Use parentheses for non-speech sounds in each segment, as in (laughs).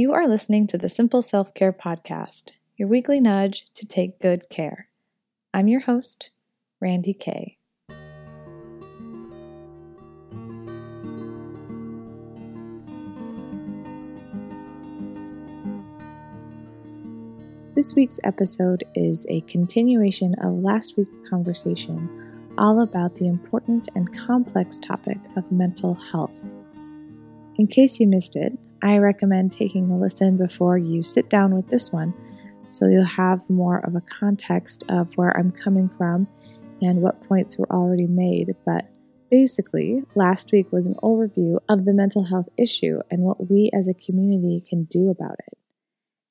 You are listening to the Simple Self Care Podcast, your weekly nudge to take good care. I'm your host, Randi Kay. This week's episode is a continuation of last week's conversation, all about the important and complex topic of mental health. In case you missed it, I recommend taking a listen before you sit down with this one so you'll have more of a context of where I'm coming from and what points were already made. But basically, last week was an overview of the mental health issue and what we as a community can do about it.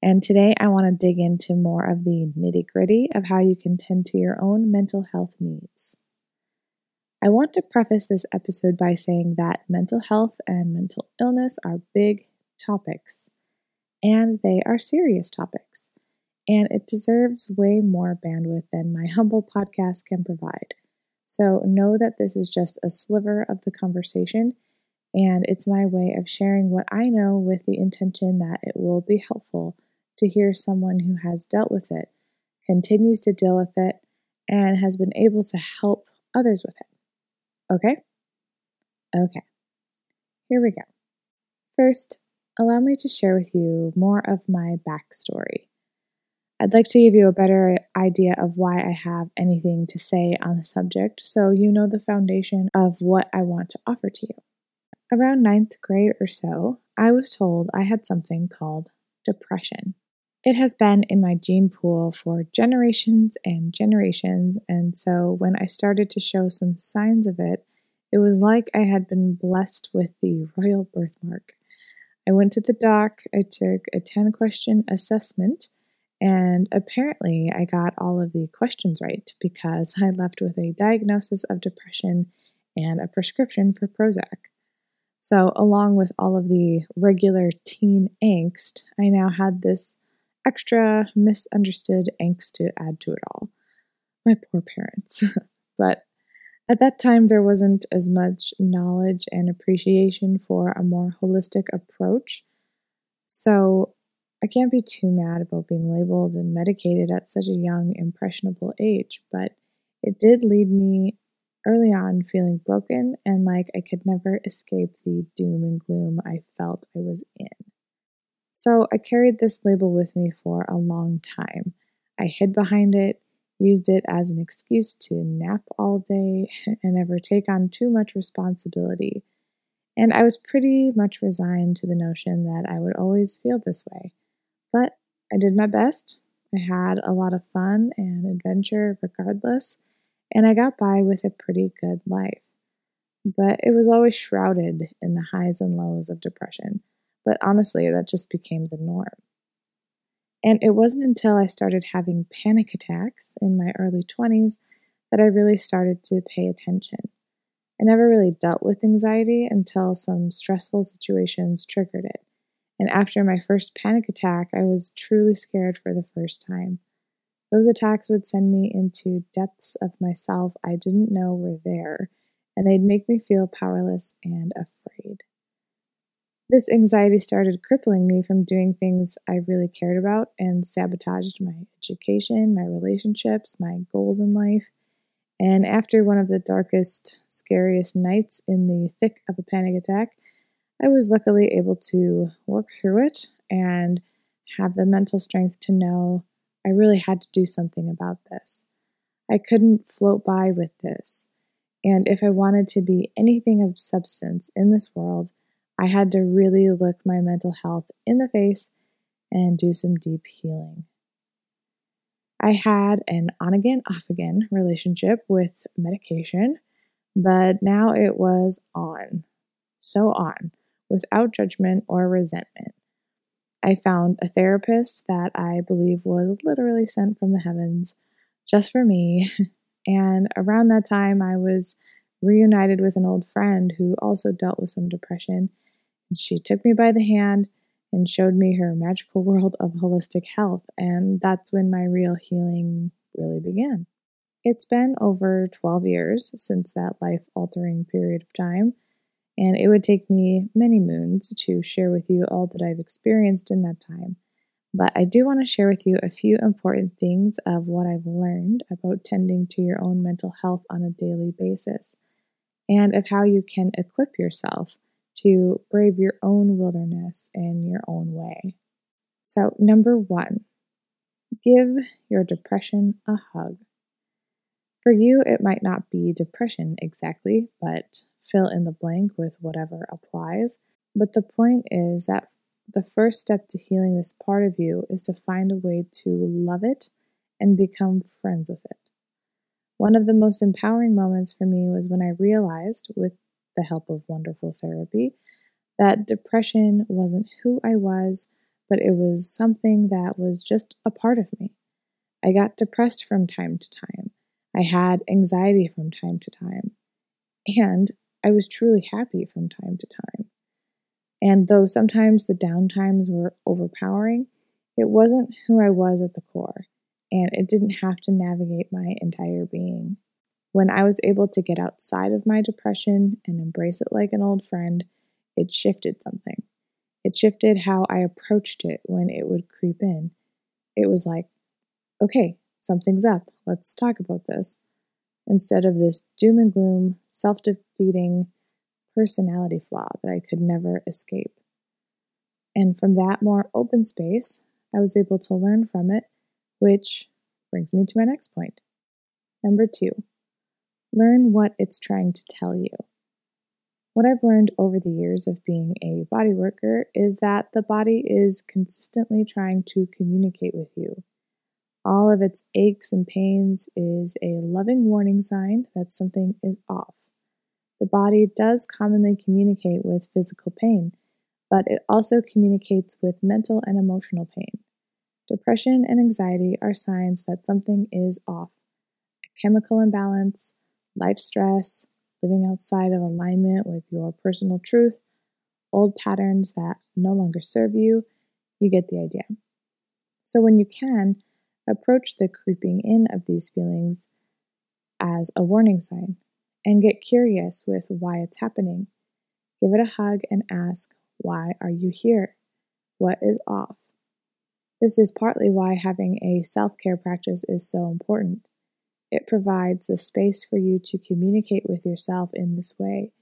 And today I want to dig into more of the nitty gritty of how you can tend to your own mental health needs. I want to preface this episode by saying that mental health and mental illness are big topics, and they are serious topics, and it deserves way more bandwidth than my (laughs) humble podcast can provide. So know that this is just a sliver of the conversation, and it's my way of sharing what I know with the intention that it will be helpful to hear someone who has dealt with it, continues to deal with it, and has been able to help others with it. Okay? Okay. Here we go. First, allow me to share with you more of my backstory. I'd like to give you a better idea of why I have anything to say on the subject so you know the foundation of what I want to offer to you. Around ninth grade or so, I was told I had something called depression. It has been in my gene pool for generations and generations, and so when I started to show some signs of it, it was like I had been blessed with the royal birthmark. I went to the doc, I took a 10 question assessment, and apparently I got all of the questions right because I left with a diagnosis of depression and a prescription for Prozac. So, along with all of the regular teen angst, I now had this extra misunderstood angst to add to it all. My poor parents. (laughs) but at that time, there wasn't as much knowledge and appreciation for a more holistic approach. So I can't be too mad about being labeled and medicated at such a young, impressionable age, but it did lead me early on feeling broken and like I could never escape the doom and gloom I felt I was in. So I carried this label with me for a long time. I hid behind it, used it as an excuse to nap all day (laughs) and never take on too much responsibility. And I was pretty much resigned to the notion that I would always feel this way. But I did my best. I had a lot of fun and adventure regardless, and I got by with a pretty good life. But it was always shrouded in the highs and lows of depression. But honestly, that just became the norm. And it wasn't until I started having panic attacks in my early 20s that I really started to pay attention. I never really dealt with anxiety until some stressful situations triggered it. And after my first panic attack, I was truly scared for the first time. Those attacks would send me into depths of myself I didn't know were there, and they'd make me feel powerless and afraid. This anxiety started crippling me from doing things I really cared about and sabotaged my education, my relationships, my goals in life. And after one of the darkest, scariest nights in the thick of a panic attack, I was luckily able to work through it and have the mental strength to know I really had to do something about this. I couldn't float by with this. And if I wanted to be anything of substance in this world, I had to really look my mental health in the face and do some deep healing. I had an on again, off again relationship with medication, but now it was on. So on, without judgment or resentment. I found a therapist that I believe was literally sent from the heavens just for me. (laughs) And around that time, I was reunited with an old friend who also dealt with some depression and she took me by the hand and showed me her magical world of holistic health. And that's when my real healing really began. It's been over 12 years since that life altering period of time. And it would take me many moons to share with you all that I've experienced in that time. But I do want to share with you a few important things of what I've learned about tending to your own mental health on a daily basis and of how you can equip yourself to brave your own wilderness in your own way. So, number one, give your depression a hug. For you, it might not be depression exactly, but fill in the blank with whatever applies. But the point is that the first step to healing this part of you is to find a way to love it and become friends with it. One of the most empowering moments for me was when I realized, with the help of wonderful therapy, that depression wasn't who I was, but it was something that was just a part of me. I got depressed from time to time. I had anxiety from time to time. And I was truly happy from time to time. And though sometimes the downtimes were overpowering, it wasn't who I was at the core, and it didn't have to navigate my entire being. When I was able to get outside of my depression and embrace it like an old friend, it shifted something. It shifted how I approached it when it would creep in. It was like, okay, something's up. Let's talk about this. Instead of this doom and gloom, self defeating, personality flaw that I could never escape. And from that more open space, I was able to learn from it, which brings me to my next point. Number two, learn what it's trying to tell you. What I've learned over the years of being a body worker is that the body is consistently trying to communicate with you. All of its aches and pains is a loving warning sign that something is off. The body does commonly communicate with physical pain, but it also communicates with mental and emotional pain. Depression and anxiety are signs that something is off. A chemical imbalance, life stress, living outside of alignment with your personal truth, old patterns that no longer serve you, you get the idea. So, when you can, approach the creeping in of these feelings as a warning sign and get curious with why it's happening. Give it a hug and ask, Why are you here? What is off? This is partly why having a self care practice is so important. It provides the space for you to communicate with yourself in this way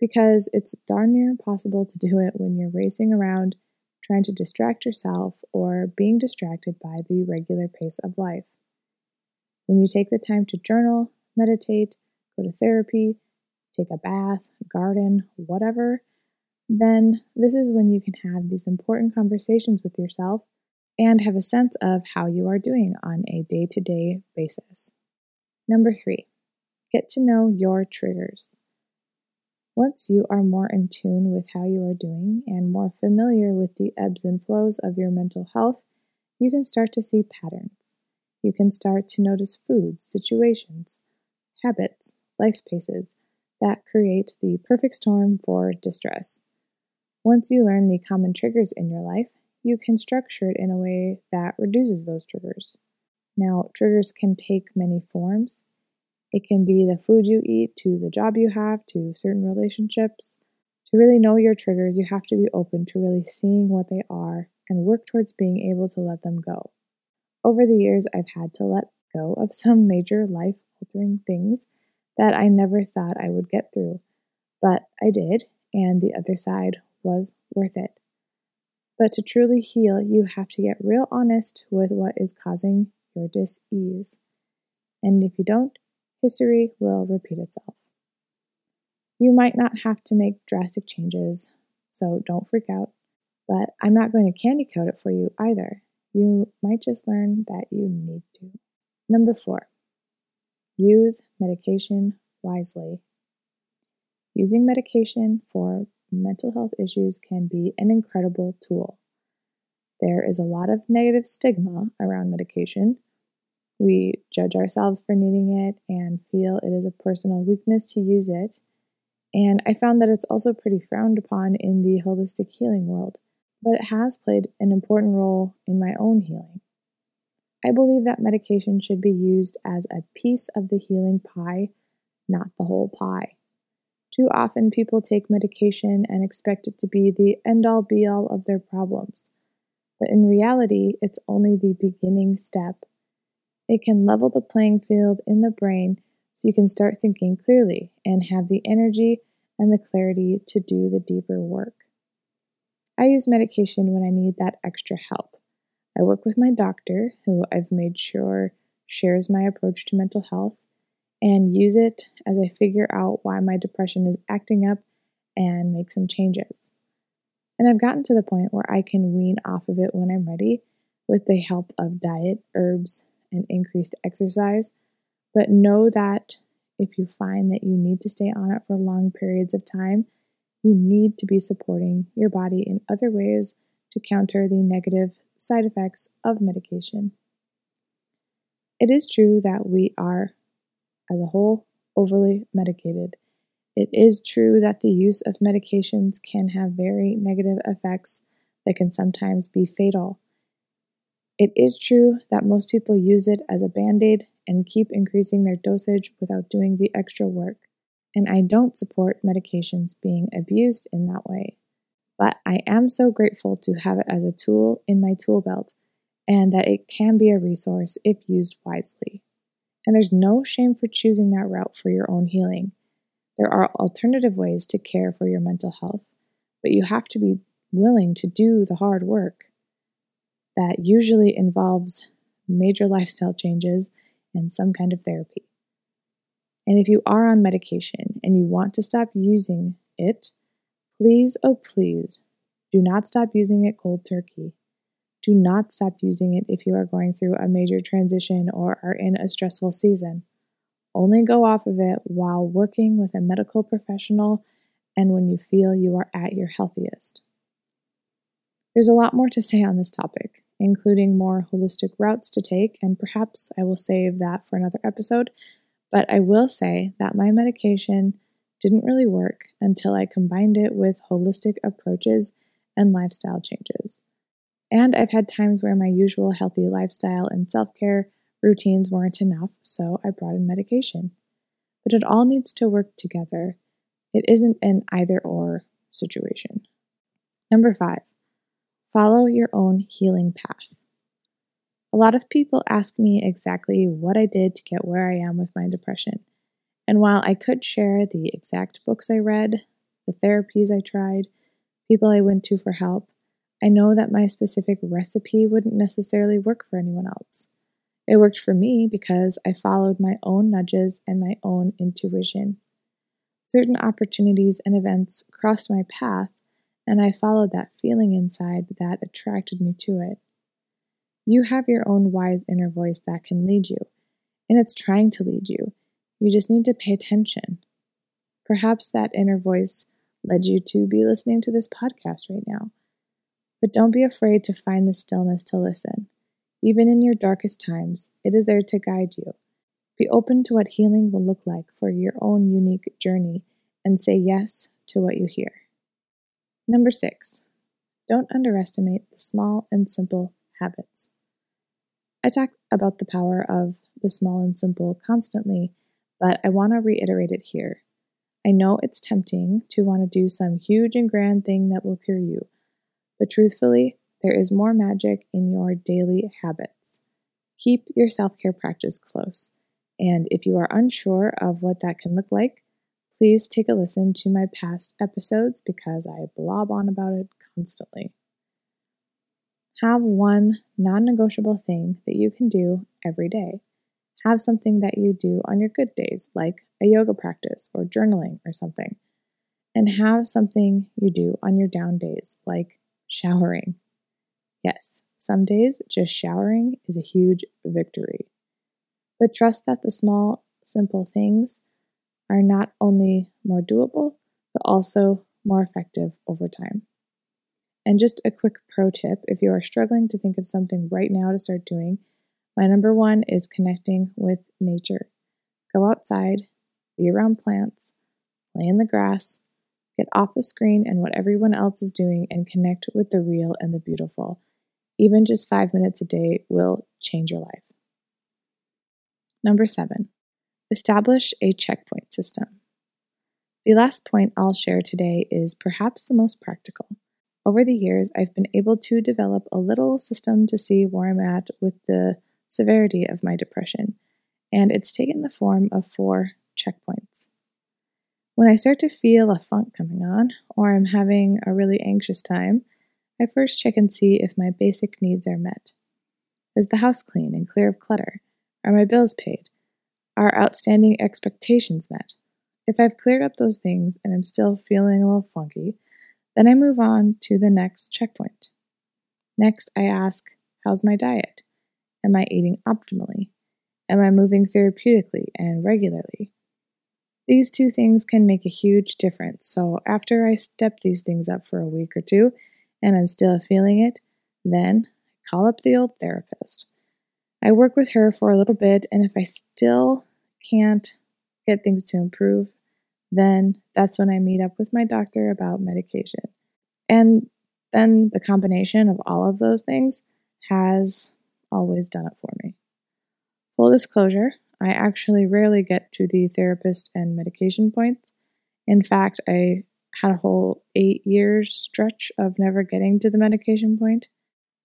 because it's darn near impossible to do it when you're racing around trying to distract yourself or being distracted by the regular pace of life. When you take the time to journal, meditate, go to therapy, take a bath, garden, whatever, then this is when you can have these important conversations with yourself and have a sense of how you are doing on a day to day basis. Number three, get to know your triggers. Once you are more in tune with how you are doing and more familiar with the ebbs and flows of your mental health, you can start to see patterns. You can start to notice foods, situations, habits, life paces that create the perfect storm for distress. Once you learn the common triggers in your life, you can structure it in a way that reduces those triggers. Now, triggers can take many forms. It can be the food you eat, to the job you have, to certain relationships. To really know your triggers, you have to be open to really seeing what they are and work towards being able to let them go. Over the years, I've had to let go of some major life altering things that I never thought I would get through, but I did, and the other side was worth it. But to truly heal, you have to get real honest with what is causing your dis ease. And if you don't, history will repeat itself. You might not have to make drastic changes, so don't freak out. But I'm not going to candy coat it for you either. You might just learn that you need to. Number four, Use medication wisely. Using medication for mental health issues can be an incredible tool. There is a lot of negative stigma around medication. We judge ourselves for needing it and feel it is a personal weakness to use it. And I found that it's also pretty frowned upon in the holistic healing world, but it has played an important role in my own healing. I believe that medication should be used as a piece of the healing pie, not the whole pie. Too often, people take medication and expect it to be the end all be all of their problems. But in reality, it's only the beginning step. It can level the playing field in the brain so you can start thinking clearly and have the energy and the clarity to do the deeper work. I use medication when I need that extra help. I work with my doctor, who I've made sure shares my approach to mental health, and use it as I figure out why my depression is acting up and make some changes. And I've gotten to the point where I can wean off of it when I'm ready with the help of diet, herbs, and increased exercise. But know that if you find that you need to stay on it for long periods of time, you need to be supporting your body in other ways to counter the negative side effects of medication. It is true that we are, as a whole, overly medicated. It is true that the use of medications can have very negative effects that can sometimes be fatal. It is true that most people use it as a band aid and keep increasing their dosage without doing the extra work. And I don't support medications being abused in that way. But I am so grateful to have it as a tool in my tool belt and that it can be a resource if used wisely. And there's no shame for choosing that route for your own healing. There are alternative ways to care for your mental health, but you have to be willing to do the hard work that usually involves major lifestyle changes and some kind of therapy. And if you are on medication and you want to stop using it, please, oh please, do not stop using it cold turkey. Do not stop using it if you are going through a major transition or are in a stressful season. Only go off of it while working with a medical professional and when you feel you are at your healthiest. There's a lot more to say on this topic, including more holistic routes to take, and perhaps I will save that for another episode. But I will say that my medication didn't really work until I combined it with holistic approaches and lifestyle changes. And I've had times where my usual healthy lifestyle and self care routines weren't enough, so I brought in medication. But it all needs to work together. It isn't an either or situation. Number five, follow your own healing path. A lot of people ask me exactly what I did to get where I am with my depression. And while I could share the exact books I read, the therapies I tried, people I went to for help, I know that my specific recipe wouldn't necessarily work for anyone else. It worked for me because I followed my own nudges and my own intuition. Certain opportunities and events crossed my path, and I followed that feeling inside that attracted me to it. You have your own wise inner voice that can lead you, and it's trying to lead you. You just need to pay attention. Perhaps that inner voice led you to be listening to this podcast right now. But don't be afraid to find the stillness to listen. Even in your darkest times, it is there to guide you. Be open to what healing will look like for your own unique journey and say yes to what you hear. Number six, don't underestimate the small and simple habits. I talk about the power of the small and simple constantly, but I want to reiterate it here. I know it's tempting to want to do some huge and grand thing that will cure you, but truthfully, there is more magic in your daily habits. Keep your self care practice close. And if you are unsure of what that can look like, please take a listen to my past episodes because I blob on about it constantly. Have one non negotiable thing that you can do every day. Have something that you do on your good days, like a yoga practice or journaling or something. And have something you do on your down days, like showering Yes, some days just showering is a huge victory. But trust that the small, simple things are not only more doable, but also more effective over time. And just a quick pro tip if you are struggling to think of something right now to start doing, my number one is connecting with nature. Go outside, be around plants, play in the grass, get off the screen and what everyone else is doing, and connect with the real and the beautiful. Even just five minutes a day will change your life. Number seven, establish a checkpoint system. The last point I'll share today is perhaps the most practical. Over the years, I've been able to develop a little system to see where I'm at with the severity of my depression, and it's taken the form of four checkpoints. When I start to feel a funk coming on, or I'm having a really anxious time, I first check and see if my basic needs are met. Is the house clean and clear of clutter? Are my bills paid? Are outstanding expectations met? If I've cleared up those things and I'm still feeling a little funky, then I move on to the next checkpoint. Next, I ask, How's my diet? Am I eating optimally? Am I moving therapeutically and regularly? These two things can make a huge difference. So, after I step these things up for a week or two and I'm still feeling it, then I call up the old therapist. I work with her for a little bit, and if I still can't get things to improve, then that's when I meet up with my doctor about medication. And then the combination of all of those things has always done it for me. Full disclosure, I actually rarely get to the therapist and medication points. In fact, I had a whole eight years stretch of never getting to the medication point.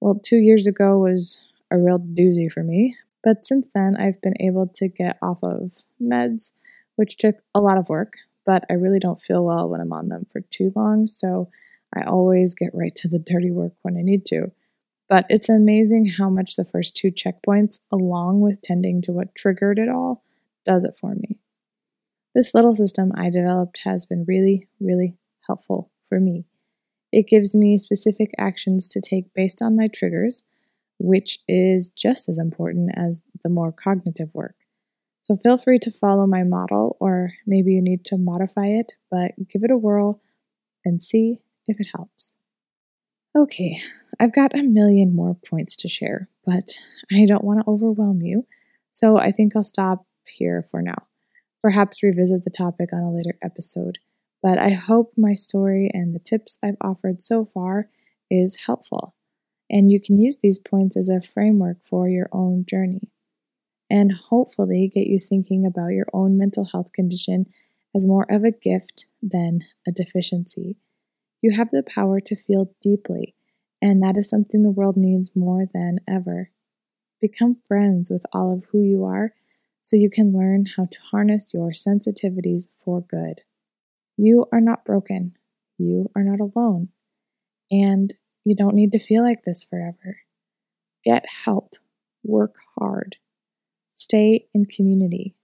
Well, two years ago was a real doozy for me, but since then I've been able to get off of meds, which took a lot of work, but I really don't feel well when I'm on them for too long, so I always get right to the dirty work when I need to. But it's amazing how much the first two checkpoints, along with tending to what triggered it all, does it for me. This little system I developed has been really, really helpful for me. It gives me specific actions to take based on my triggers, which is just as important as the more cognitive work. So feel free to follow my model, or maybe you need to modify it, but give it a whirl and see if it helps. Okay, I've got a million more points to share, but I don't want to overwhelm you, so I think I'll stop here for now. Perhaps revisit the topic on a later episode, but I hope my story and the tips I've offered so far is helpful, and you can use these points as a framework for your own journey, and hopefully get you thinking about your own mental health condition as more of a gift than a deficiency you have the power to feel deeply, and that is something the world needs more than ever. Become friends with all of who you are so you can learn how to harness your sensitivities for good. You are not broken. You are not alone. And you don't need to feel like this forever. Get help. Work hard. Stay in community.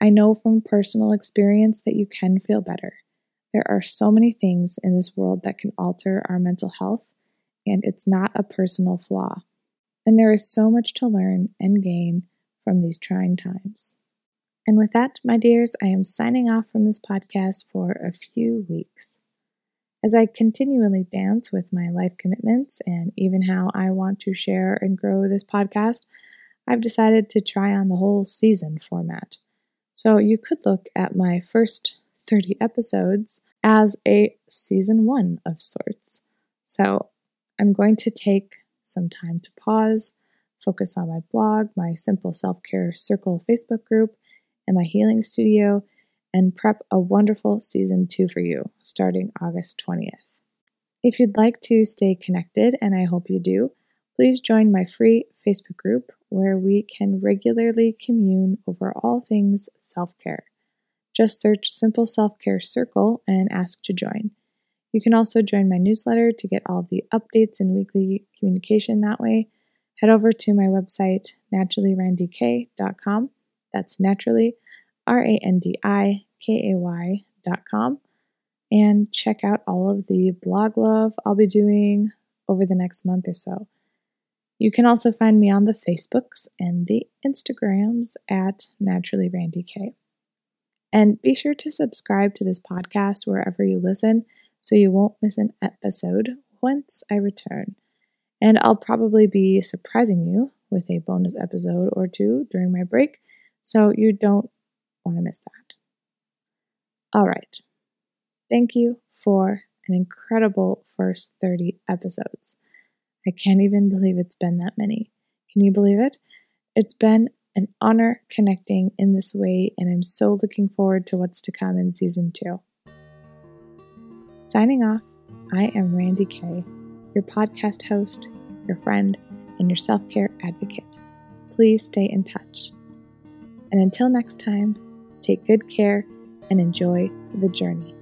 I know from personal experience that you can feel better. There are so many things in this world that can alter our mental health, and it's not a personal flaw. And there is so much to learn and gain from these trying times. And with that, my dears, I am signing off from this podcast for a few weeks. As I continually dance with my life commitments and even how I want to share and grow this podcast, I've decided to try on the whole season format. So you could look at my first 30 episodes as a season one of sorts. So I'm going to take some time to pause, focus on my blog, my Simple Self Care Circle Facebook group, and my healing studio, and prep a wonderful season two for you starting August 20th. If you'd like to stay connected, and I hope you do, please join my free Facebook group where we can regularly commune over all things self care. Just search Simple Self Care Circle and ask to join. You can also join my newsletter to get all the updates and weekly communication that way. Head over to my website, naturallyrandikay.com. That's naturally, R A N D I K A Y dot com. And check out all of the blog love I'll be doing over the next month or so. You can also find me on the Facebooks and the Instagrams at Naturally Randi Kay. And be sure to subscribe to this podcast wherever you listen so you won't miss an episode once I return. And I'll probably be surprising you with a bonus episode or two during my break, so you don't want to miss that. All right. Thank you for an incredible first 30 episodes. I can't even believe it's been that many. Can you believe it? It's been an honor connecting in this way, and I'm so looking forward to what's to come in season two. Signing off, I am Randi Kay, your podcast host, your friend, and your self care advocate. Please stay in touch. And until next time, take good care and enjoy the journey.